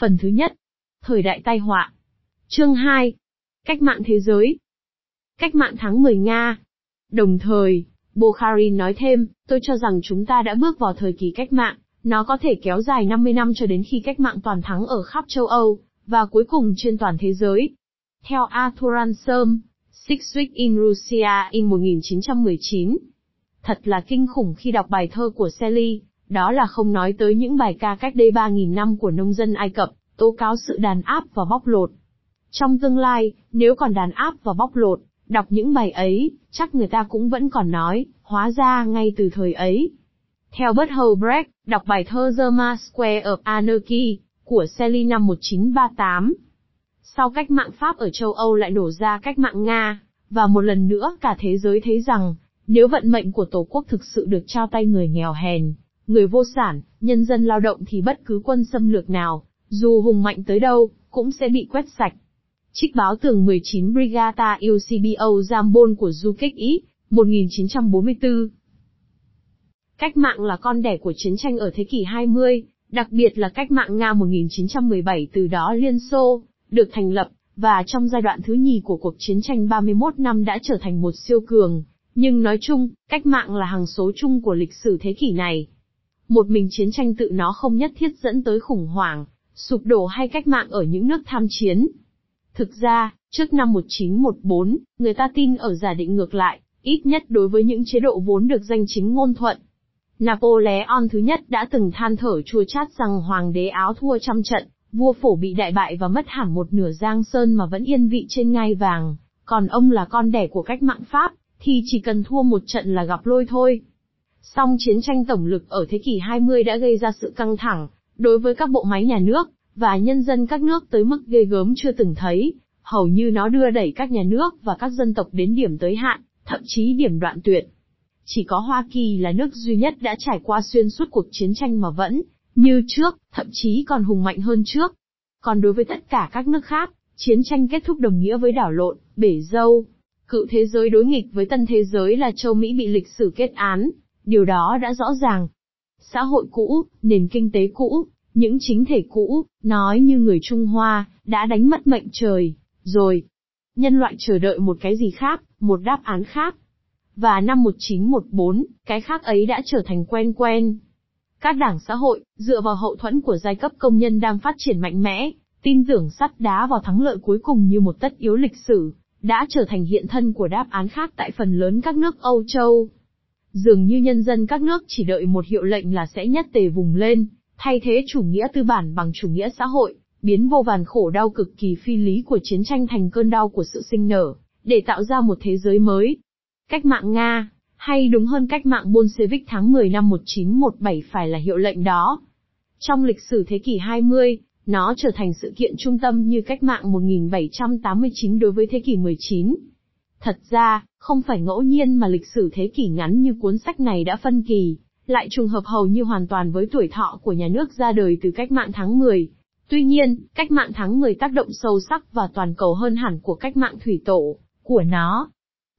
Phần thứ nhất. Thời đại tai họa. Chương 2. Cách mạng thế giới. Cách mạng tháng 10 Nga. Đồng thời, Bukharin nói thêm, tôi cho rằng chúng ta đã bước vào thời kỳ cách mạng, nó có thể kéo dài 50 năm cho đến khi cách mạng toàn thắng ở khắp châu Âu, và cuối cùng trên toàn thế giới. Theo Arthur Ransom, Six Weeks in Russia in 1919. Thật là kinh khủng khi đọc bài thơ của Shelley, đó là không nói tới những bài ca cách đây 3.000 năm của nông dân Ai Cập, tố cáo sự đàn áp và bóc lột. Trong tương lai, nếu còn đàn áp và bóc lột, đọc những bài ấy, chắc người ta cũng vẫn còn nói, hóa ra ngay từ thời ấy. Theo Bertolt Brecht, đọc bài thơ The Square of Anarchy, của Shelley năm 1938. Sau cách mạng Pháp ở châu Âu lại đổ ra cách mạng Nga, và một lần nữa cả thế giới thấy rằng, nếu vận mệnh của Tổ quốc thực sự được trao tay người nghèo hèn, người vô sản, nhân dân lao động thì bất cứ quân xâm lược nào, dù hùng mạnh tới đâu, cũng sẽ bị quét sạch. Trích báo tường 19 Brigata UCBO Zambon của Du Kích Ý, 1944. Cách mạng là con đẻ của chiến tranh ở thế kỷ 20, đặc biệt là cách mạng Nga 1917 từ đó Liên Xô, được thành lập, và trong giai đoạn thứ nhì của cuộc chiến tranh 31 năm đã trở thành một siêu cường. Nhưng nói chung, cách mạng là hàng số chung của lịch sử thế kỷ này. Một mình chiến tranh tự nó không nhất thiết dẫn tới khủng hoảng, sụp đổ hay cách mạng ở những nước tham chiến. Thực ra, trước năm 1914, người ta tin ở giả định ngược lại, ít nhất đối với những chế độ vốn được danh chính ngôn thuận. Napoleon thứ nhất đã từng than thở chua chát rằng hoàng đế áo thua trăm trận, vua phổ bị đại bại và mất hẳn một nửa giang sơn mà vẫn yên vị trên ngai vàng, còn ông là con đẻ của cách mạng Pháp, thì chỉ cần thua một trận là gặp lôi thôi. Song chiến tranh tổng lực ở thế kỷ 20 đã gây ra sự căng thẳng, đối với các bộ máy nhà nước, và nhân dân các nước tới mức ghê gớm chưa từng thấy, hầu như nó đưa đẩy các nhà nước và các dân tộc đến điểm tới hạn, thậm chí điểm đoạn tuyệt. Chỉ có Hoa Kỳ là nước duy nhất đã trải qua xuyên suốt cuộc chiến tranh mà vẫn, như trước, thậm chí còn hùng mạnh hơn trước. Còn đối với tất cả các nước khác, chiến tranh kết thúc đồng nghĩa với đảo lộn, bể dâu. Cựu thế giới đối nghịch với tân thế giới là châu Mỹ bị lịch sử kết án, điều đó đã rõ ràng. Xã hội cũ, nền kinh tế cũ, những chính thể cũ, nói như người Trung Hoa, đã đánh mất mệnh trời, rồi. Nhân loại chờ đợi một cái gì khác, một đáp án khác. Và năm 1914, cái khác ấy đã trở thành quen quen. Các đảng xã hội, dựa vào hậu thuẫn của giai cấp công nhân đang phát triển mạnh mẽ, tin tưởng sắt đá vào thắng lợi cuối cùng như một tất yếu lịch sử, đã trở thành hiện thân của đáp án khác tại phần lớn các nước Âu Châu. Dường như nhân dân các nước chỉ đợi một hiệu lệnh là sẽ nhất tề vùng lên, thay thế chủ nghĩa tư bản bằng chủ nghĩa xã hội, biến vô vàn khổ đau cực kỳ phi lý của chiến tranh thành cơn đau của sự sinh nở, để tạo ra một thế giới mới. Cách mạng Nga, hay đúng hơn cách mạng Bolshevik tháng 10 năm 1917 phải là hiệu lệnh đó. Trong lịch sử thế kỷ 20, nó trở thành sự kiện trung tâm như cách mạng 1789 đối với thế kỷ 19. Thật ra, không phải ngẫu nhiên mà lịch sử thế kỷ ngắn như cuốn sách này đã phân kỳ, lại trùng hợp hầu như hoàn toàn với tuổi thọ của nhà nước ra đời từ cách mạng tháng 10. Tuy nhiên, cách mạng tháng 10 tác động sâu sắc và toàn cầu hơn hẳn của cách mạng thủy tổ, của nó.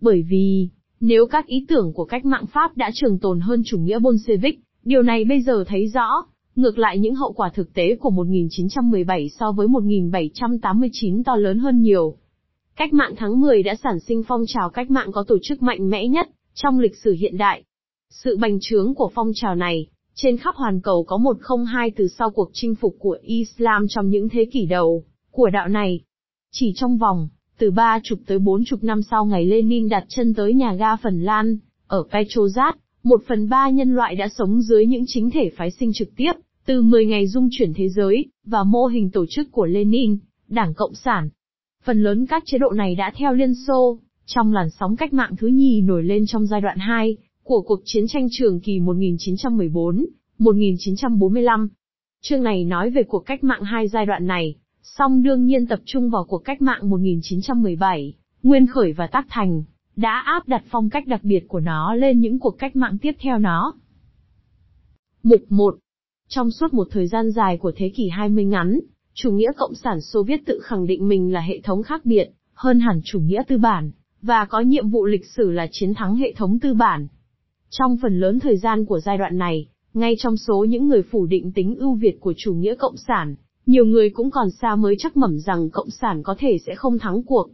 Bởi vì, nếu các ý tưởng của cách mạng Pháp đã trường tồn hơn chủ nghĩa Bolshevik, điều này bây giờ thấy rõ, ngược lại những hậu quả thực tế của 1917 so với 1789 to lớn hơn nhiều. Cách mạng tháng 10 đã sản sinh phong trào cách mạng có tổ chức mạnh mẽ nhất trong lịch sử hiện đại. Sự bành trướng của phong trào này, trên khắp hoàn cầu có 102 từ sau cuộc chinh phục của Islam trong những thế kỷ đầu của đạo này. Chỉ trong vòng từ ba chục tới bốn chục năm sau ngày Lenin đặt chân tới nhà ga Phần Lan, ở Petrograd, một phần ba nhân loại đã sống dưới những chính thể phái sinh trực tiếp, từ 10 ngày dung chuyển thế giới, và mô hình tổ chức của Lenin, Đảng Cộng sản. Phần lớn các chế độ này đã theo Liên Xô, trong làn sóng cách mạng thứ nhì nổi lên trong giai đoạn 2, của cuộc chiến tranh trường kỳ 1914-1945. Chương này nói về cuộc cách mạng hai giai đoạn này, song đương nhiên tập trung vào cuộc cách mạng 1917, nguyên khởi và tác thành, đã áp đặt phong cách đặc biệt của nó lên những cuộc cách mạng tiếp theo nó. Mục 1. Trong suốt một thời gian dài của thế kỷ 20 ngắn, chủ nghĩa cộng sản Xô Viết tự khẳng định mình là hệ thống khác biệt, hơn hẳn chủ nghĩa tư bản, và có nhiệm vụ lịch sử là chiến thắng hệ thống tư bản. Trong phần lớn thời gian của giai đoạn này, ngay trong số những người phủ định tính ưu việt của chủ nghĩa cộng sản, Nhiều người cũng còn xa mới chắc mẩm rằng Cộng sản có thể sẽ không thắng cuộc.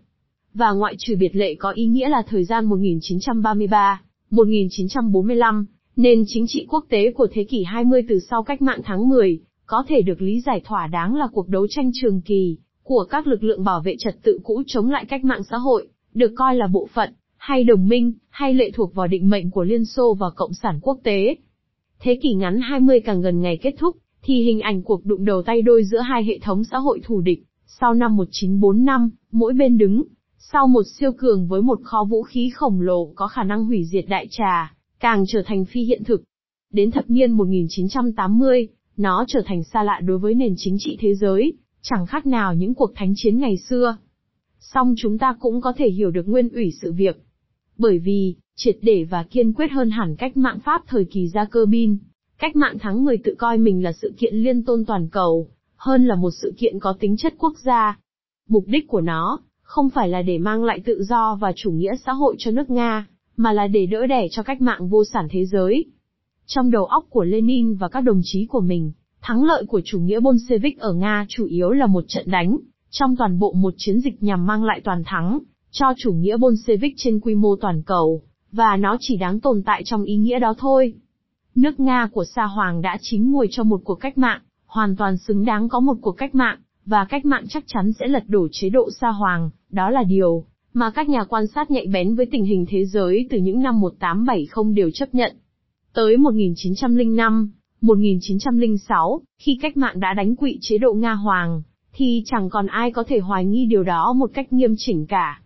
Và ngoại trừ biệt lệ có ý nghĩa là thời gian 1933, 1945, nền chính trị quốc tế của thế kỷ 20 từ sau cách mạng tháng 10, có thể được lý giải thỏa đáng là cuộc đấu tranh trường kỳ, của các lực lượng bảo vệ trật tự cũ chống lại cách mạng xã hội, được coi là bộ phận, hay đồng minh, hay lệ thuộc vào định mệnh của Liên Xô và Cộng sản quốc tế. Thế kỷ ngắn 20 càng gần ngày kết thúc, thì hình ảnh cuộc đụng đầu tay đôi giữa hai hệ thống xã hội thù địch, sau năm 1945, mỗi bên đứng, sau một siêu cường với một kho vũ khí khổng lồ có khả năng hủy diệt đại trà, càng trở thành phi hiện thực. Đến thập niên 1980, nó trở thành xa lạ đối với nền chính trị thế giới, chẳng khác nào những cuộc thánh chiến ngày xưa. Song chúng ta cũng có thể hiểu được nguyên ủy sự việc. Bởi vì, triệt để và kiên quyết hơn hẳn cách mạng Pháp thời kỳ gia cơ bin, cách mạng tháng 10 tự coi mình là sự kiện liên tôn toàn cầu, hơn là một sự kiện có tính chất quốc gia. Mục đích của nó, không phải là để mang lại tự do và chủ nghĩa xã hội cho nước Nga, mà là để đỡ đẻ cho cách mạng vô sản thế giới. Trong đầu óc của Lenin và các đồng chí của mình, thắng lợi của chủ nghĩa Bolshevik ở Nga chủ yếu là một trận đánh, trong toàn bộ một chiến dịch nhằm mang lại toàn thắng, cho chủ nghĩa Bolshevik trên quy mô toàn cầu, và nó chỉ đáng tồn tại trong ý nghĩa đó thôi. Nước Nga của Sa Hoàng đã chín mùi cho một cuộc cách mạng, hoàn toàn xứng đáng có một cuộc cách mạng, và cách mạng chắc chắn sẽ lật đổ chế độ Sa Hoàng, đó là điều mà các nhà quan sát nhạy bén với tình hình thế giới từ những năm 1870 đều chấp nhận. Tới 1905, 1906, khi cách mạng đã đánh quỵ chế độ Nga Hoàng, thì chẳng còn ai có thể hoài nghi điều đó một cách nghiêm chỉnh cả.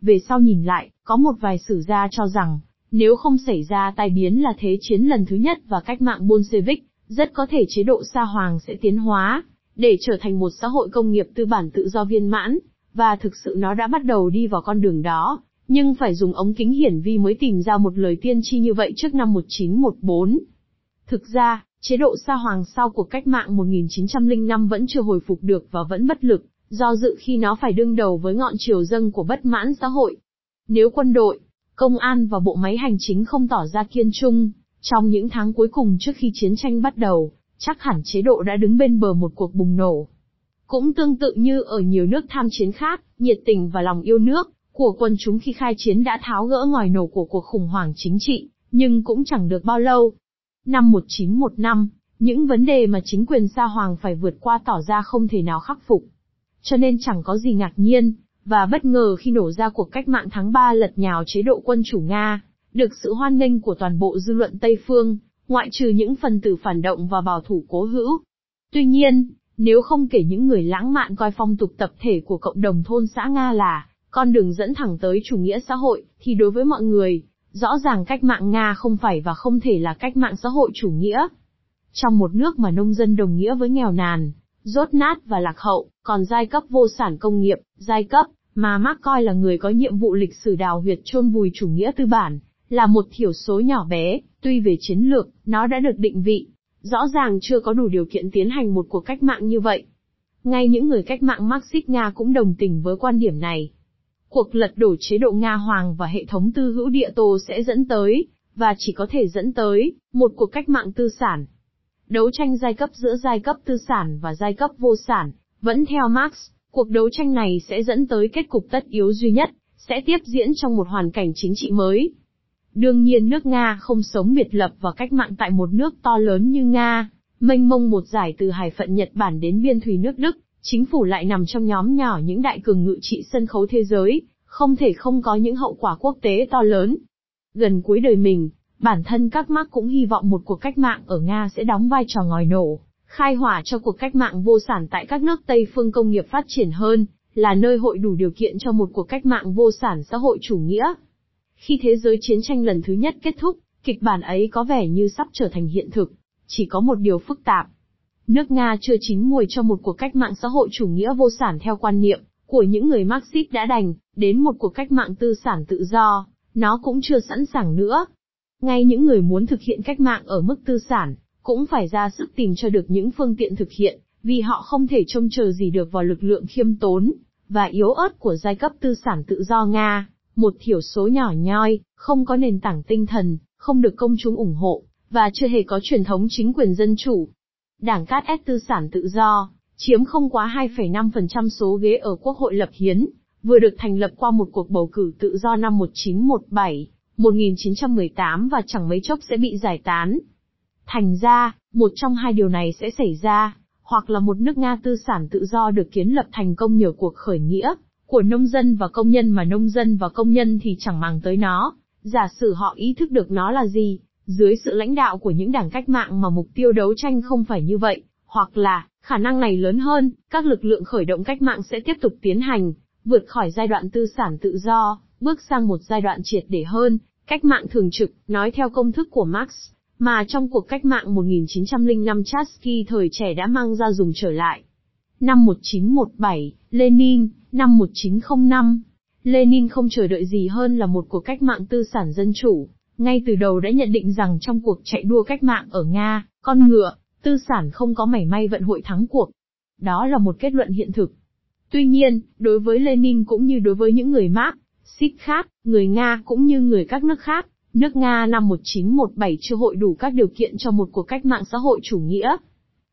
Về sau nhìn lại, có một vài sử gia cho rằng, nếu không xảy ra tai biến là thế chiến lần thứ nhất và cách mạng Bolshevik, rất có thể chế độ Sa Hoàng sẽ tiến hóa, để trở thành một xã hội công nghiệp tư bản tự do viên mãn, và thực sự nó đã bắt đầu đi vào con đường đó, nhưng phải dùng ống kính hiển vi mới tìm ra một lời tiên tri như vậy trước năm 1914. Thực ra, chế độ Sa Hoàng sau cuộc cách mạng 1905 vẫn chưa hồi phục được và vẫn bất lực, do dự khi nó phải đương đầu với ngọn triều dâng của bất mãn xã hội. Nếu quân đội, công an và bộ máy hành chính không tỏ ra kiên trung, trong những tháng cuối cùng trước khi chiến tranh bắt đầu, chắc hẳn chế độ đã đứng bên bờ một cuộc bùng nổ. Cũng tương tự như ở nhiều nước tham chiến khác, nhiệt tình và lòng yêu nước của quân chúng khi khai chiến đã tháo gỡ ngòi nổ của cuộc khủng hoảng chính trị, nhưng cũng chẳng được bao lâu. Năm 1915, những vấn đề mà chính quyền Sa Hoàng phải vượt qua tỏ ra không thể nào khắc phục. Cho nên chẳng có gì ngạc nhiên, và bất ngờ khi nổ ra cuộc cách mạng tháng 3 lật nhào chế độ quân chủ Nga, được sự hoan nghênh của toàn bộ dư luận Tây Phương, ngoại trừ những phần tử phản động và bảo thủ cố hữu. Tuy nhiên, nếu không kể những người lãng mạn coi phong tục tập thể của cộng đồng thôn xã Nga là con đường dẫn thẳng tới chủ nghĩa xã hội, thì đối với mọi người, rõ ràng cách mạng Nga không phải và không thể là cách mạng xã hội chủ nghĩa. Trong một nước mà nông dân đồng nghĩa với nghèo nàn, rốt nát và lạc hậu, còn giai cấp vô sản công nghiệp, giai cấp, mà Marx coi là người có nhiệm vụ lịch sử đào huyệt chôn vùi chủ nghĩa tư bản, là một thiểu số nhỏ bé, tuy về chiến lược, nó đã được định vị, rõ ràng chưa có đủ điều kiện tiến hành một cuộc cách mạng như vậy. Ngay những người cách mạng Marxist Nga cũng đồng tình với quan điểm này. Cuộc lật đổ chế độ Nga Hoàng và hệ thống tư hữu địa tô sẽ dẫn tới, và chỉ có thể dẫn tới, một cuộc cách mạng tư sản. Đấu tranh giai cấp giữa giai cấp tư sản và giai cấp vô sản, vẫn theo Marx, cuộc đấu tranh này sẽ dẫn tới kết cục tất yếu duy nhất, sẽ tiếp diễn trong một hoàn cảnh chính trị mới. Đương nhiên nước Nga không sống biệt lập và cách mạng tại một nước to lớn như Nga, mênh mông một giải từ hải phận Nhật Bản đến biên thủy nước Đức, chính phủ lại nằm trong nhóm nhỏ những đại cường ngự trị sân khấu thế giới, không thể không có những hậu quả quốc tế to lớn. Gần cuối đời mình, bản thân các Mark cũng hy vọng một cuộc cách mạng ở Nga sẽ đóng vai trò ngòi nổ, khai hỏa cho cuộc cách mạng vô sản tại các nước Tây phương công nghiệp phát triển hơn, là nơi hội đủ điều kiện cho một cuộc cách mạng vô sản xã hội chủ nghĩa. Khi thế giới chiến tranh lần thứ nhất kết thúc, kịch bản ấy có vẻ như sắp trở thành hiện thực. Chỉ có một điều phức tạp. Nước Nga chưa chín mùi cho một cuộc cách mạng xã hội chủ nghĩa vô sản theo quan niệm của những người Marxist đã đành, đến một cuộc cách mạng tư sản tự do, nó cũng chưa sẵn sàng nữa. Ngay những người muốn thực hiện cách mạng ở mức tư sản, cũng phải ra sức tìm cho được những phương tiện thực hiện, vì họ không thể trông chờ gì được vào lực lượng khiêm tốn và yếu ớt của giai cấp tư sản tự do Nga một thiểu số nhỏ nhoi, không có nền tảng tinh thần, không được công chúng ủng hộ, và chưa hề có truyền thống chính quyền dân chủ. Đảng Cát ép tư sản tự do, chiếm không quá 2,5% số ghế ở Quốc hội lập hiến, vừa được thành lập qua một cuộc bầu cử tự do năm 1917, 1918 và chẳng mấy chốc sẽ bị giải tán. Thành ra, một trong hai điều này sẽ xảy ra, hoặc là một nước Nga tư sản tự do được kiến lập thành công nhờ cuộc khởi nghĩa của nông dân và công nhân mà nông dân và công nhân thì chẳng màng tới nó, giả sử họ ý thức được nó là gì, dưới sự lãnh đạo của những đảng cách mạng mà mục tiêu đấu tranh không phải như vậy, hoặc là, khả năng này lớn hơn, các lực lượng khởi động cách mạng sẽ tiếp tục tiến hành, vượt khỏi giai đoạn tư sản tự do, bước sang một giai đoạn triệt để hơn, cách mạng thường trực, nói theo công thức của Marx, mà trong cuộc cách mạng 1905 Trotsky thời trẻ đã mang ra dùng trở lại. Năm 1917, Lenin, năm 1905, Lenin không chờ đợi gì hơn là một cuộc cách mạng tư sản dân chủ, ngay từ đầu đã nhận định rằng trong cuộc chạy đua cách mạng ở Nga, con ngựa, tư sản không có mảy may vận hội thắng cuộc. Đó là một kết luận hiện thực. Tuy nhiên, đối với Lenin cũng như đối với những người Marx, Xít khác, người Nga cũng như người các nước khác, nước Nga năm 1917 chưa hội đủ các điều kiện cho một cuộc cách mạng xã hội chủ nghĩa.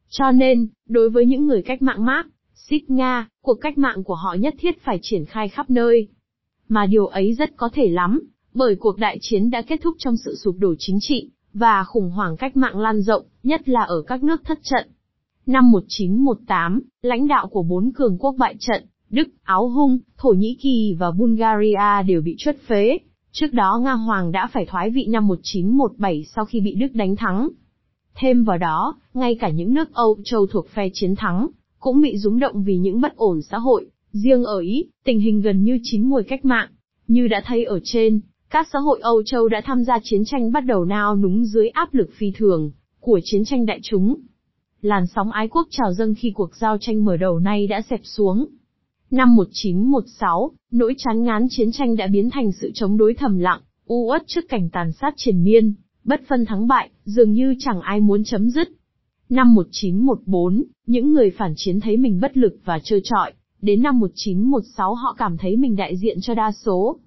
Cho nên, đối với những người cách mạng Marx, Xít Nga, cuộc cách mạng của họ nhất thiết phải triển khai khắp nơi. Mà điều ấy rất có thể lắm, bởi cuộc đại chiến đã kết thúc trong sự sụp đổ chính trị, và khủng hoảng cách mạng lan rộng, nhất là ở các nước thất trận. Năm 1918, lãnh đạo của bốn cường quốc bại trận, Đức, Áo Hung, Thổ Nhĩ Kỳ và Bulgaria đều bị truất phế. Trước đó Nga Hoàng đã phải thoái vị năm 1917 sau khi bị Đức đánh thắng. Thêm vào đó, ngay cả những nước Âu Châu thuộc phe chiến thắng, cũng bị rúng động vì những bất ổn xã hội. Riêng ở Ý, tình hình gần như chín mùi cách mạng. Như đã thấy ở trên, các xã hội Âu Châu đã tham gia chiến tranh bắt đầu nao núng dưới áp lực phi thường của chiến tranh đại chúng. Làn sóng ái quốc trào dâng khi cuộc giao tranh mở đầu nay đã xẹp xuống. Năm 1916, nỗi chán ngán chiến tranh đã biến thành sự chống đối thầm lặng, u uất trước cảnh tàn sát triền miên, bất phân thắng bại, dường như chẳng ai muốn chấm dứt. Năm 1914, những người phản chiến thấy mình bất lực và trơ trọi, đến năm 1916 họ cảm thấy mình đại diện cho đa số.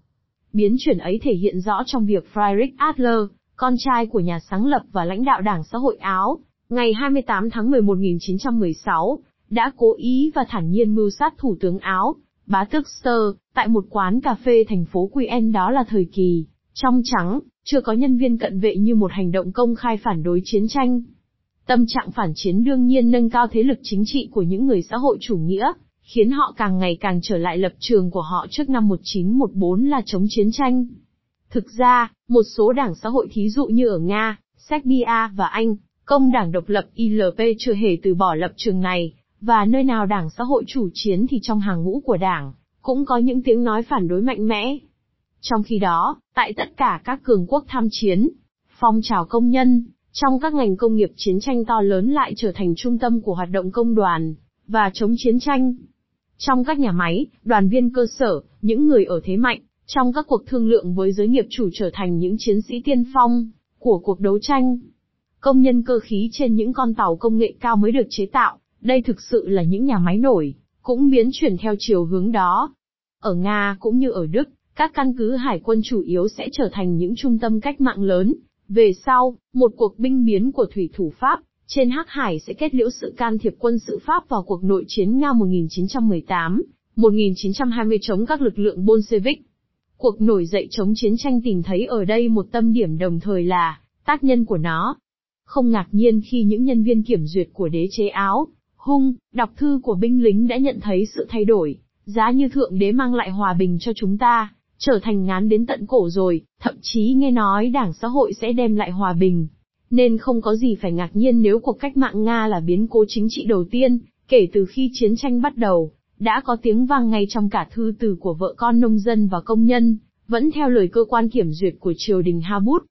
Biến chuyển ấy thể hiện rõ trong việc Friedrich Adler, con trai của nhà sáng lập và lãnh đạo Đảng Xã hội Áo, ngày 28 tháng 11 1916, đã cố ý và thản nhiên mưu sát thủ tướng Áo, bá tước Sơ, tại một quán cà phê thành phố Quyen đó là thời kỳ, trong trắng, chưa có nhân viên cận vệ như một hành động công khai phản đối chiến tranh. Tâm trạng phản chiến đương nhiên nâng cao thế lực chính trị của những người xã hội chủ nghĩa, khiến họ càng ngày càng trở lại lập trường của họ trước năm 1914 là chống chiến tranh. Thực ra, một số đảng xã hội thí dụ như ở Nga, Serbia và Anh, công đảng độc lập ILP chưa hề từ bỏ lập trường này, và nơi nào đảng xã hội chủ chiến thì trong hàng ngũ của đảng, cũng có những tiếng nói phản đối mạnh mẽ. Trong khi đó, tại tất cả các cường quốc tham chiến, phong trào công nhân, trong các ngành công nghiệp chiến tranh to lớn lại trở thành trung tâm của hoạt động công đoàn, và chống chiến tranh. Trong các nhà máy, đoàn viên cơ sở, những người ở thế mạnh, trong các cuộc thương lượng với giới nghiệp chủ trở thành những chiến sĩ tiên phong của cuộc đấu tranh. Công nhân cơ khí trên những con tàu công nghệ cao mới được chế tạo, đây thực sự là những nhà máy nổi, cũng biến chuyển theo chiều hướng đó. Ở Nga cũng như ở Đức, các căn cứ hải quân chủ yếu sẽ trở thành những trung tâm cách mạng lớn. Về sau, một cuộc binh biến của thủy thủ Pháp, trên Hắc Hải sẽ kết liễu sự can thiệp quân sự Pháp vào cuộc nội chiến Nga 1918, 1920 chống các lực lượng Bolshevik. Cuộc nổi dậy chống chiến tranh tìm thấy ở đây một tâm điểm đồng thời là tác nhân của nó. Không ngạc nhiên khi những nhân viên kiểm duyệt của đế chế Áo, Hung, đọc thư của binh lính đã nhận thấy sự thay đổi, giá như thượng đế mang lại hòa bình cho chúng ta, trở thành ngán đến tận cổ rồi, thậm chí nghe nói đảng xã hội sẽ đem lại hòa bình. Nên không có gì phải ngạc nhiên nếu cuộc cách mạng Nga là biến cố chính trị đầu tiên, kể từ khi chiến tranh bắt đầu, đã có tiếng vang ngay trong cả thư từ của vợ con nông dân và công nhân, vẫn theo lời cơ quan kiểm duyệt của triều đình Habut.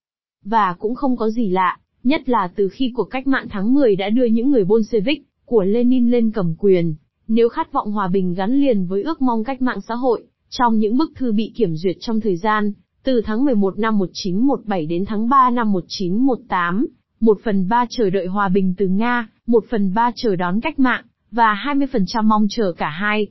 Và cũng không có gì lạ, nhất là từ khi cuộc cách mạng tháng 10 đã đưa những người Bolshevik, của Lenin lên cầm quyền, nếu khát vọng hòa bình gắn liền với ước mong cách mạng xã hội, trong những bức thư bị kiểm duyệt trong thời gian, từ tháng 11 năm 1917 đến tháng 3 năm 1918, một phần ba chờ đợi hòa bình từ Nga, một phần ba chờ đón cách mạng, và 20% mong chờ cả hai.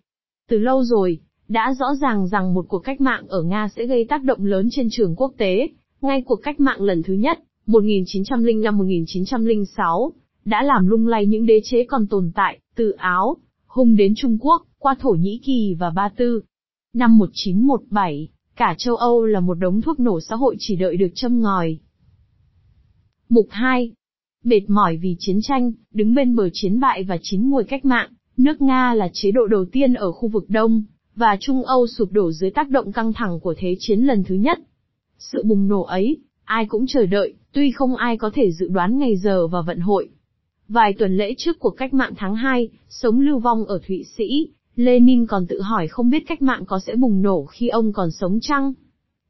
Từ lâu rồi, đã rõ ràng rằng một cuộc cách mạng ở Nga sẽ gây tác động lớn trên trường quốc tế, ngay cuộc cách mạng lần thứ nhất, 1905-1906, đã làm lung lay những đế chế còn tồn tại, từ Áo, hung đến Trung Quốc, qua Thổ Nhĩ Kỳ và Ba Tư. Năm 1917, cả châu Âu là một đống thuốc nổ xã hội chỉ đợi được châm ngòi. Mục 2. Mệt mỏi vì chiến tranh, đứng bên bờ chiến bại và chín mùi cách mạng, nước Nga là chế độ đầu tiên ở khu vực Đông, và Trung Âu sụp đổ dưới tác động căng thẳng của Thế chiến lần thứ nhất. Sự bùng nổ ấy, ai cũng chờ đợi, tuy không ai có thể dự đoán ngày giờ và vận hội. Vài tuần lễ trước cuộc cách mạng tháng 2, sống lưu vong ở Thụy Sĩ, Lenin còn tự hỏi không biết cách mạng có sẽ bùng nổ khi ông còn sống chăng?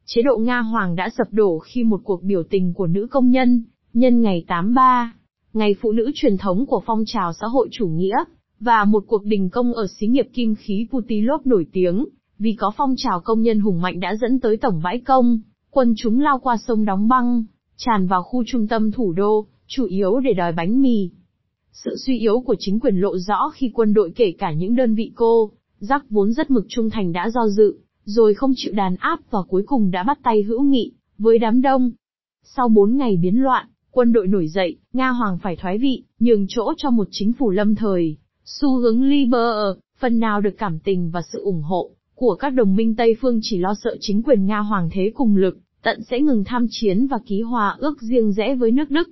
Chế độ Nga Hoàng đã sập đổ khi một cuộc biểu tình của nữ công nhân, nhân ngày 83, ngày phụ nữ truyền thống của phong trào xã hội chủ nghĩa, và một cuộc đình công ở xí nghiệp kim khí Putilov nổi tiếng, vì có phong trào công nhân hùng mạnh đã dẫn tới tổng bãi công, quân chúng lao qua sông đóng băng, tràn vào khu trung tâm thủ đô, chủ yếu để đòi bánh mì. Sự suy yếu của chính quyền lộ rõ khi quân đội kể cả những đơn vị cô, giác vốn rất mực trung thành đã do dự, rồi không chịu đàn áp và cuối cùng đã bắt tay hữu nghị, với đám đông. Sau bốn ngày biến loạn, quân đội nổi dậy, Nga Hoàng phải thoái vị, nhường chỗ cho một chính phủ lâm thời, xu hướng Liber, phần nào được cảm tình và sự ủng hộ của các đồng minh Tây phương chỉ lo sợ chính quyền Nga Hoàng thế cùng lực, tận sẽ ngừng tham chiến và ký hòa ước riêng rẽ với nước Đức.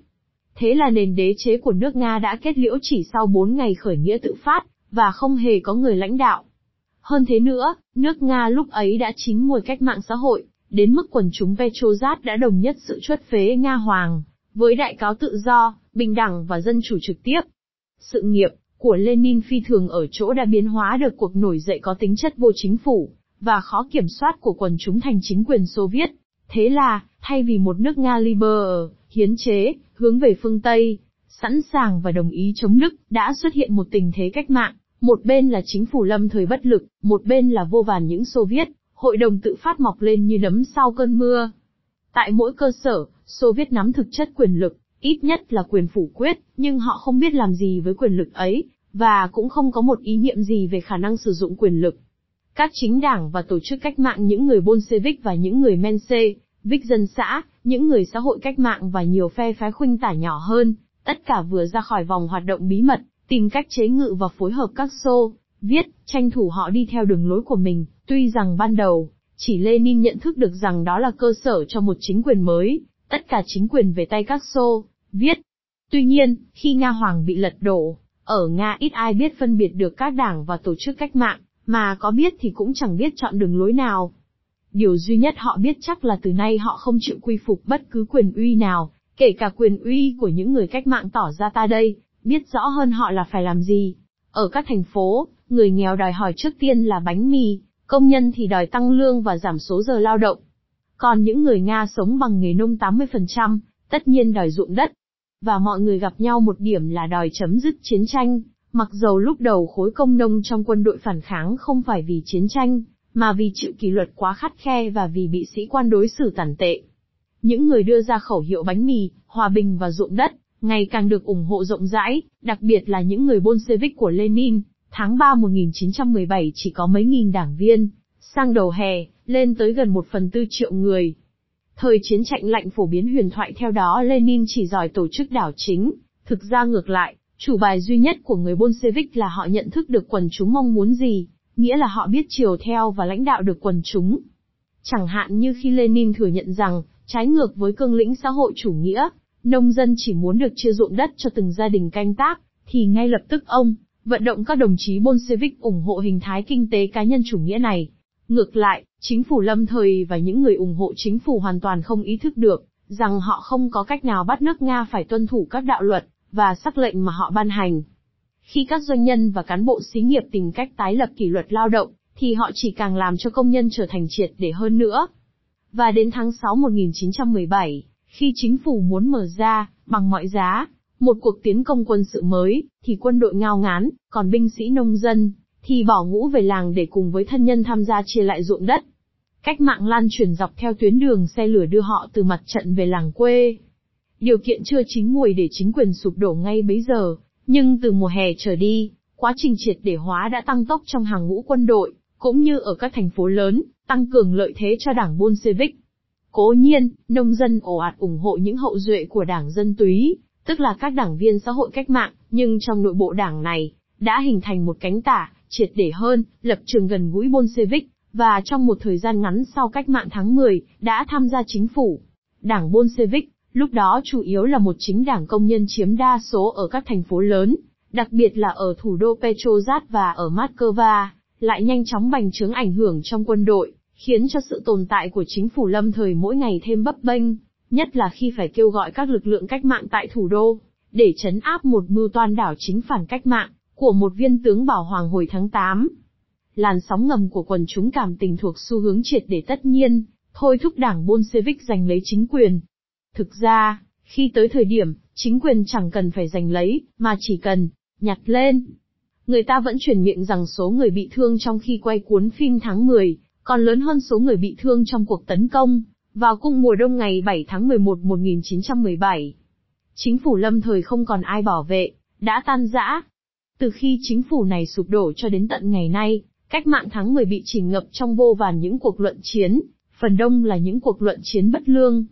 Thế là nền đế chế của nước Nga đã kết liễu chỉ sau 4 ngày khởi nghĩa tự phát, và không hề có người lãnh đạo. Hơn thế nữa, nước Nga lúc ấy đã chín mùi cách mạng xã hội, đến mức quần chúng Petrozat đã đồng nhất sự chuất phế Nga Hoàng, với đại cáo tự do, bình đẳng và dân chủ trực tiếp. Sự nghiệp của Lenin phi thường ở chỗ đã biến hóa được cuộc nổi dậy có tính chất vô chính phủ, và khó kiểm soát của quần chúng thành chính quyền Xô Viết. Thế là, thay vì một nước Nga liber, hiến chế, hướng về phương Tây, sẵn sàng và đồng ý chống Đức, đã xuất hiện một tình thế cách mạng. Một bên là chính phủ lâm thời bất lực, một bên là vô vàn những Xô Viết, hội đồng tự phát mọc lên như nấm sau cơn mưa. Tại mỗi cơ sở, Xô Viết nắm thực chất quyền lực, ít nhất là quyền phủ quyết, nhưng họ không biết làm gì với quyền lực ấy, và cũng không có một ý niệm gì về khả năng sử dụng quyền lực. Các chính đảng và tổ chức cách mạng những người Bolshevik và những người Vích dân xã, những người xã hội cách mạng và nhiều phe phái khuynh tả nhỏ hơn, tất cả vừa ra khỏi vòng hoạt động bí mật, tìm cách chế ngự và phối hợp các xô, viết, tranh thủ họ đi theo đường lối của mình, tuy rằng ban đầu, chỉ Lenin nhận thức được rằng đó là cơ sở cho một chính quyền mới, tất cả chính quyền về tay các xô, viết. Tuy nhiên, khi Nga Hoàng bị lật đổ, ở Nga ít ai biết phân biệt được các đảng và tổ chức cách mạng, mà có biết thì cũng chẳng biết chọn đường lối nào. Điều duy nhất họ biết chắc là từ nay họ không chịu quy phục bất cứ quyền uy nào, kể cả quyền uy của những người cách mạng tỏ ra ta đây, biết rõ hơn họ là phải làm gì. Ở các thành phố, người nghèo đòi hỏi trước tiên là bánh mì, công nhân thì đòi tăng lương và giảm số giờ lao động. Còn những người Nga sống bằng nghề nông 80%, tất nhiên đòi ruộng đất, và mọi người gặp nhau một điểm là đòi chấm dứt chiến tranh, mặc dầu lúc đầu khối công nông trong quân đội phản kháng không phải vì chiến tranh, mà vì chịu kỷ luật quá khắt khe và vì bị sĩ quan đối xử tàn tệ. Những người đưa ra khẩu hiệu bánh mì, hòa bình và ruộng đất, ngày càng được ủng hộ rộng rãi, đặc biệt là những người Bolshevik của Lenin, tháng 3 1917 chỉ có mấy nghìn đảng viên, sang đầu hè, lên tới gần một phần tư triệu người, Thời chiến tranh lạnh phổ biến huyền thoại theo đó Lenin chỉ giỏi tổ chức đảo chính, thực ra ngược lại, chủ bài duy nhất của người Bolshevik là họ nhận thức được quần chúng mong muốn gì, nghĩa là họ biết chiều theo và lãnh đạo được quần chúng. Chẳng hạn như khi Lenin thừa nhận rằng, trái ngược với cương lĩnh xã hội chủ nghĩa, nông dân chỉ muốn được chia ruộng đất cho từng gia đình canh tác, thì ngay lập tức ông, vận động các đồng chí Bolshevik ủng hộ hình thái kinh tế cá nhân chủ nghĩa này. Ngược lại, chính phủ lâm thời và những người ủng hộ chính phủ hoàn toàn không ý thức được, rằng họ không có cách nào bắt nước Nga phải tuân thủ các đạo luật, và sắc lệnh mà họ ban hành. Khi các doanh nhân và cán bộ xí nghiệp tìm cách tái lập kỷ luật lao động, thì họ chỉ càng làm cho công nhân trở thành triệt để hơn nữa. Và đến tháng 6 1917, khi chính phủ muốn mở ra, bằng mọi giá, một cuộc tiến công quân sự mới, thì quân đội ngao ngán, còn binh sĩ nông dân, thì bỏ ngũ về làng để cùng với thân nhân tham gia chia lại ruộng đất. Cách mạng lan truyền dọc theo tuyến đường xe lửa đưa họ từ mặt trận về làng quê. Điều kiện chưa chín mùi để chính quyền sụp đổ ngay bấy giờ, nhưng từ mùa hè trở đi, quá trình triệt để hóa đã tăng tốc trong hàng ngũ quân đội, cũng như ở các thành phố lớn, tăng cường lợi thế cho đảng Bolshevik. Cố nhiên, nông dân ồ ạt ủng hộ những hậu duệ của đảng dân túy, tức là các đảng viên xã hội cách mạng, nhưng trong nội bộ đảng này, đã hình thành một cánh tả, triệt để hơn, lập trường gần gũi Bolshevik, và trong một thời gian ngắn sau cách mạng tháng 10, đã tham gia chính phủ. Đảng Bolshevik, lúc đó chủ yếu là một chính đảng công nhân chiếm đa số ở các thành phố lớn, đặc biệt là ở thủ đô Petrograd và ở Moscow, lại nhanh chóng bành trướng ảnh hưởng trong quân đội, khiến cho sự tồn tại của chính phủ lâm thời mỗi ngày thêm bấp bênh, nhất là khi phải kêu gọi các lực lượng cách mạng tại thủ đô, để chấn áp một mưu toan đảo chính phản cách mạng, của một viên tướng bảo hoàng hồi tháng 8. Làn sóng ngầm của quần chúng cảm tình thuộc xu hướng triệt để tất nhiên, thôi thúc đảng Bolshevik giành lấy chính quyền. Thực ra, khi tới thời điểm, chính quyền chẳng cần phải giành lấy, mà chỉ cần, nhặt lên. Người ta vẫn truyền miệng rằng số người bị thương trong khi quay cuốn phim tháng 10, còn lớn hơn số người bị thương trong cuộc tấn công, vào cung mùa đông ngày 7 tháng 11 1917. Chính phủ lâm thời không còn ai bảo vệ, đã tan rã. Từ khi chính phủ này sụp đổ cho đến tận ngày nay, cách mạng tháng 10 bị chìm ngập trong vô vàn những cuộc luận chiến, phần đông là những cuộc luận chiến bất lương.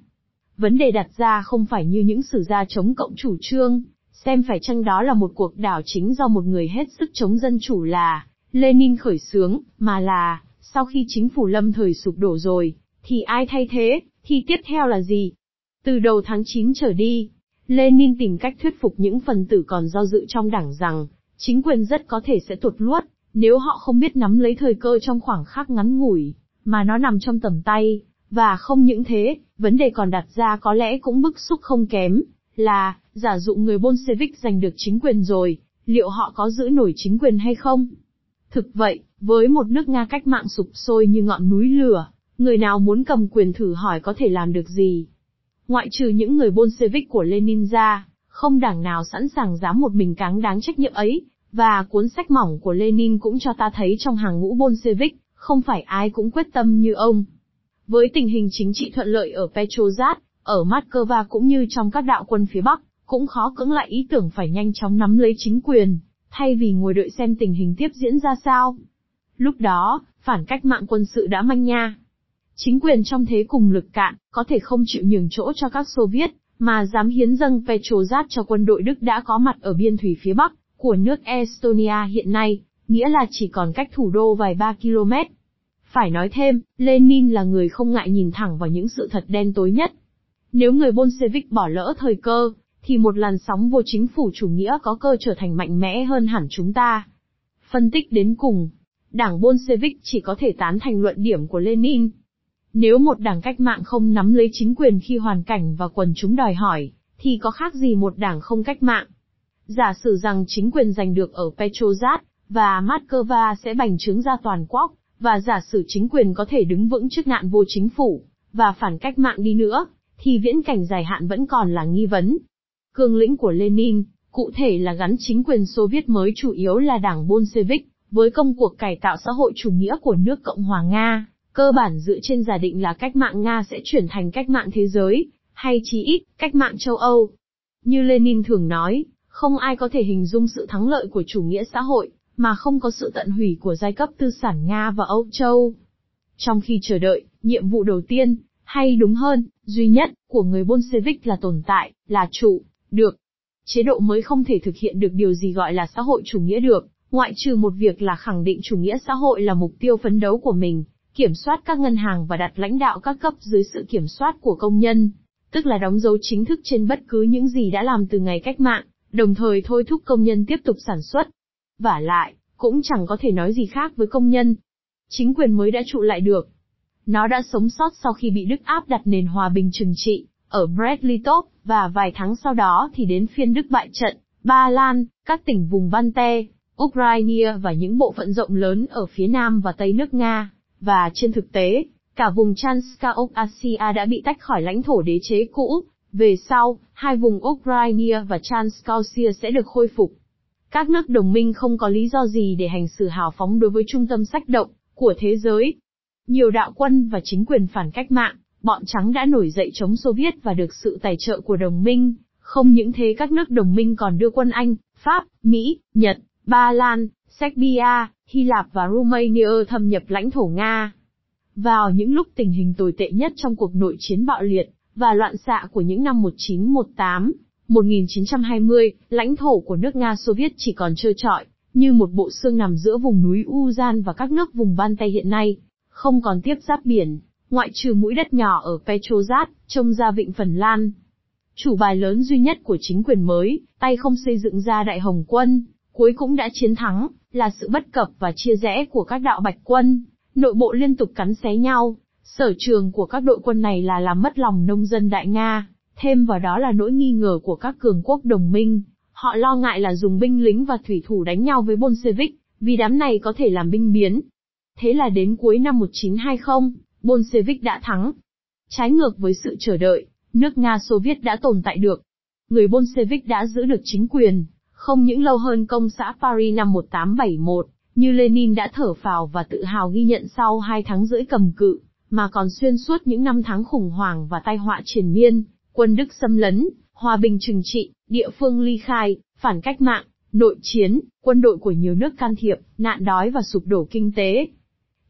Vấn đề đặt ra không phải như những sử gia chống cộng chủ trương, xem phải chăng đó là một cuộc đảo chính do một người hết sức chống dân chủ là Lenin khởi xướng, mà là, sau khi chính phủ lâm thời sụp đổ rồi, thì ai thay thế, thì tiếp theo là gì? Từ đầu tháng 9 trở đi, Lenin tìm cách thuyết phục những phần tử còn do dự trong đảng rằng, chính quyền rất có thể sẽ tuột luốt, nếu họ không biết nắm lấy thời cơ trong khoảng khắc ngắn ngủi, mà nó nằm trong tầm tay. Và không những thế, vấn đề còn đặt ra có lẽ cũng bức xúc không kém, là, giả dụ người Bolshevik giành được chính quyền rồi, liệu họ có giữ nổi chính quyền hay không? Thực vậy, với một nước Nga cách mạng sụp sôi như ngọn núi lửa, người nào muốn cầm quyền thử hỏi có thể làm được gì? Ngoại trừ những người Bolshevik của Lenin ra, không đảng nào sẵn sàng dám một mình cáng đáng trách nhiệm ấy, và cuốn sách mỏng của Lenin cũng cho ta thấy trong hàng ngũ Bolshevik, không phải ai cũng quyết tâm như ông. Với tình hình chính trị thuận lợi ở Petrograd, ở Moscow cũng như trong các đạo quân phía Bắc, cũng khó cưỡng lại ý tưởng phải nhanh chóng nắm lấy chính quyền, thay vì ngồi đợi xem tình hình tiếp diễn ra sao. Lúc đó, phản cách mạng quân sự đã manh nha. Chính quyền trong thế cùng lực cạn, có thể không chịu nhường chỗ cho các Xô Viết, mà dám hiến dâng Petrograd cho quân đội Đức đã có mặt ở biên thủy phía Bắc, của nước Estonia hiện nay, nghĩa là chỉ còn cách thủ đô vài ba km. Phải nói thêm, Lenin là người không ngại nhìn thẳng vào những sự thật đen tối nhất. Nếu người Bolshevik bỏ lỡ thời cơ, thì một làn sóng vô chính phủ chủ nghĩa có cơ trở thành mạnh mẽ hơn hẳn chúng ta. Phân tích đến cùng, đảng Bolshevik chỉ có thể tán thành luận điểm của Lenin. Nếu một đảng cách mạng không nắm lấy chính quyền khi hoàn cảnh và quần chúng đòi hỏi, thì có khác gì một đảng không cách mạng. Giả sử rằng chính quyền giành được ở Petrograd, và Moscow sẽ bành trướng ra toàn quốc, và giả sử chính quyền có thể đứng vững trước nạn vô chính phủ, và phản cách mạng đi nữa, thì viễn cảnh dài hạn vẫn còn là nghi vấn. Cương lĩnh của Lenin, cụ thể là gắn chính quyền Xô Viết mới chủ yếu là đảng Bolshevik, với công cuộc cải tạo xã hội chủ nghĩa của nước Cộng hòa Nga, cơ bản dựa trên giả định là cách mạng Nga sẽ chuyển thành cách mạng thế giới, hay chí ít, cách mạng châu Âu. Như Lenin thường nói, không ai có thể hình dung sự thắng lợi của chủ nghĩa xã hội, mà không có sự tận hủy của giai cấp tư sản Nga và Âu Châu. Trong khi chờ đợi, nhiệm vụ đầu tiên, hay đúng hơn, duy nhất, của người Bolshevik là tồn tại, là trụ, được. Chế độ mới không thể thực hiện được điều gì gọi là xã hội chủ nghĩa được, ngoại trừ một việc là khẳng định chủ nghĩa xã hội là mục tiêu phấn đấu của mình, kiểm soát các ngân hàng và đặt lãnh đạo các cấp dưới sự kiểm soát của công nhân, tức là đóng dấu chính thức trên bất cứ những gì đã làm từ ngày cách mạng, đồng thời thôi thúc công nhân tiếp tục sản xuất vả lại, cũng chẳng có thể nói gì khác với công nhân. Chính quyền mới đã trụ lại được. Nó đã sống sót sau khi bị Đức áp đặt nền hòa bình trừng trị, ở Bredlitov, và vài tháng sau đó thì đến phiên Đức bại trận, Ba Lan, các tỉnh vùng Bante, Ukraine và những bộ phận rộng lớn ở phía nam và tây nước Nga. Và trên thực tế, cả vùng Transcaucasia đã bị tách khỏi lãnh thổ đế chế cũ. Về sau, hai vùng Ukraine và Transcaucasia sẽ được khôi phục. Các nước đồng minh không có lý do gì để hành xử hào phóng đối với trung tâm sách động của thế giới. Nhiều đạo quân và chính quyền phản cách mạng, bọn trắng đã nổi dậy chống Xô Viết và được sự tài trợ của đồng minh. Không những thế các nước đồng minh còn đưa quân Anh, Pháp, Mỹ, Nhật, Ba Lan, Serbia, Hy Lạp và Romania thâm nhập lãnh thổ Nga. Vào những lúc tình hình tồi tệ nhất trong cuộc nội chiến bạo liệt, và loạn xạ của những năm 1918, 1920, lãnh thổ của nước Nga Xô Viết chỉ còn trơ trọi, như một bộ xương nằm giữa vùng núi Uzan và các nước vùng Ban Tây hiện nay, không còn tiếp giáp biển, ngoại trừ mũi đất nhỏ ở Petrozad, trông ra vịnh Phần Lan. Chủ bài lớn duy nhất của chính quyền mới, tay không xây dựng ra đại hồng quân, cuối cũng đã chiến thắng, là sự bất cập và chia rẽ của các đạo bạch quân, nội bộ liên tục cắn xé nhau, sở trường của các đội quân này là làm mất lòng nông dân Đại Nga, thêm vào đó là nỗi nghi ngờ của các cường quốc đồng minh, họ lo ngại là dùng binh lính và thủy thủ đánh nhau với Bolshevik, vì đám này có thể làm binh biến. Thế là đến cuối năm 1920, Bolshevik đã thắng. Trái ngược với sự chờ đợi, nước Nga Xô Viết đã tồn tại được. Người Bolshevik đã giữ được chính quyền, không những lâu hơn công xã Paris năm 1871, như Lenin đã thở phào và tự hào ghi nhận sau hai tháng rưỡi cầm cự, mà còn xuyên suốt những năm tháng khủng hoảng và tai họa triền miên, quân Đức xâm lấn, hòa bình trừng trị, địa phương ly khai, phản cách mạng, nội chiến, quân đội của nhiều nước can thiệp, nạn đói và sụp đổ kinh tế.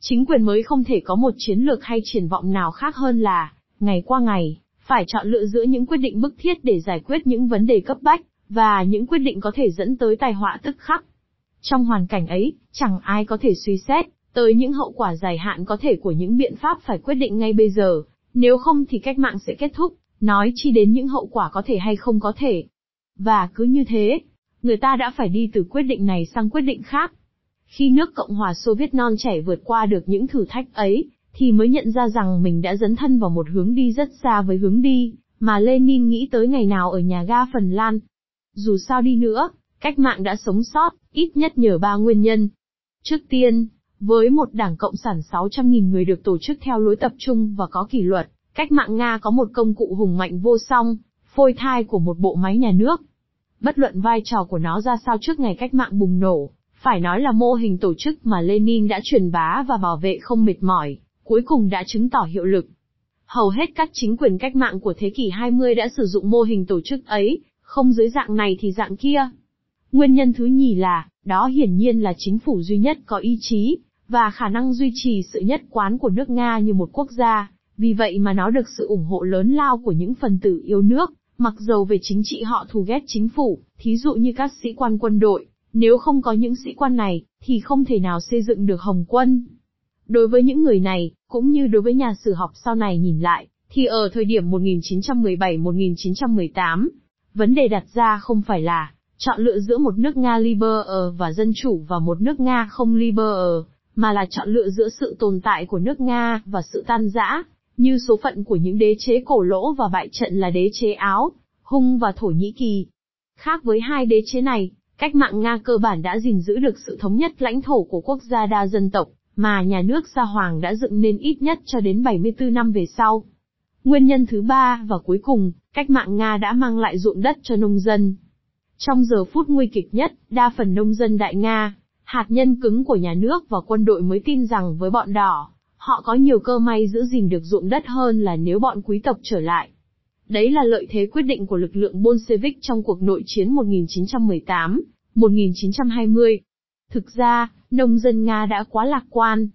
Chính quyền mới không thể có một chiến lược hay triển vọng nào khác hơn là, ngày qua ngày, phải chọn lựa giữa những quyết định bức thiết để giải quyết những vấn đề cấp bách, và những quyết định có thể dẫn tới tai họa tức khắc. Trong hoàn cảnh ấy, chẳng ai có thể suy xét tới những hậu quả dài hạn có thể của những biện pháp phải quyết định ngay bây giờ, nếu không thì cách mạng sẽ kết thúc, nói chi đến những hậu quả có thể hay không có thể. Và cứ như thế, người ta đã phải đi từ quyết định này sang quyết định khác. Khi nước Cộng hòa Xô Viết non trẻ vượt qua được những thử thách ấy, thì mới nhận ra rằng mình đã dấn thân vào một hướng đi rất xa với hướng đi, mà Lenin nghĩ tới ngày nào ở nhà ga Phần Lan. Dù sao đi nữa, cách mạng đã sống sót, ít nhất nhờ ba nguyên nhân. Trước tiên, với một đảng Cộng sản 600.000 người được tổ chức theo lối tập trung và có kỷ luật, cách mạng Nga có một công cụ hùng mạnh vô song, phôi thai của một bộ máy nhà nước. Bất luận vai trò của nó ra sao trước ngày cách mạng bùng nổ, phải nói là mô hình tổ chức mà Lenin đã truyền bá và bảo vệ không mệt mỏi, cuối cùng đã chứng tỏ hiệu lực. Hầu hết các chính quyền cách mạng của thế kỷ 20 đã sử dụng mô hình tổ chức ấy, không dưới dạng này thì dạng kia. Nguyên nhân thứ nhì là, đó hiển nhiên là chính phủ duy nhất có ý chí, và khả năng duy trì sự nhất quán của nước Nga như một quốc gia, vì vậy mà nó được sự ủng hộ lớn lao của những phần tử yêu nước, mặc dầu về chính trị họ thù ghét chính phủ, thí dụ như các sĩ quan quân đội, nếu không có những sĩ quan này, thì không thể nào xây dựng được Hồng quân. Đối với những người này, cũng như đối với nhà sử học sau này nhìn lại, thì ở thời điểm 1917-1918, vấn đề đặt ra không phải là chọn lựa giữa một nước Nga liberal và dân chủ và một nước Nga không liberal, mà là chọn lựa giữa sự tồn tại của nước Nga và sự tan rã, như số phận của những đế chế cổ lỗ và bại trận là đế chế Áo, Hung và Thổ Nhĩ Kỳ. Khác với hai đế chế này, cách mạng Nga cơ bản đã gìn giữ được sự thống nhất lãnh thổ của quốc gia đa dân tộc, mà nhà nước Gia Hoàng đã dựng nên ít nhất cho đến 74 năm về sau. Nguyên nhân thứ ba và cuối cùng, cách mạng Nga đã mang lại ruộng đất cho nông dân. Trong giờ phút nguy kịch nhất, đa phần nông dân Đại Nga, hạt nhân cứng của nhà nước và quân đội mới tin rằng với bọn đỏ, họ có nhiều cơ may giữ gìn được ruộng đất hơn là nếu bọn quý tộc trở lại. Đấy là lợi thế quyết định của lực lượng Bolshevik trong cuộc nội chiến 1918, 1920. Thực ra, nông dân Nga đã quá lạc quan,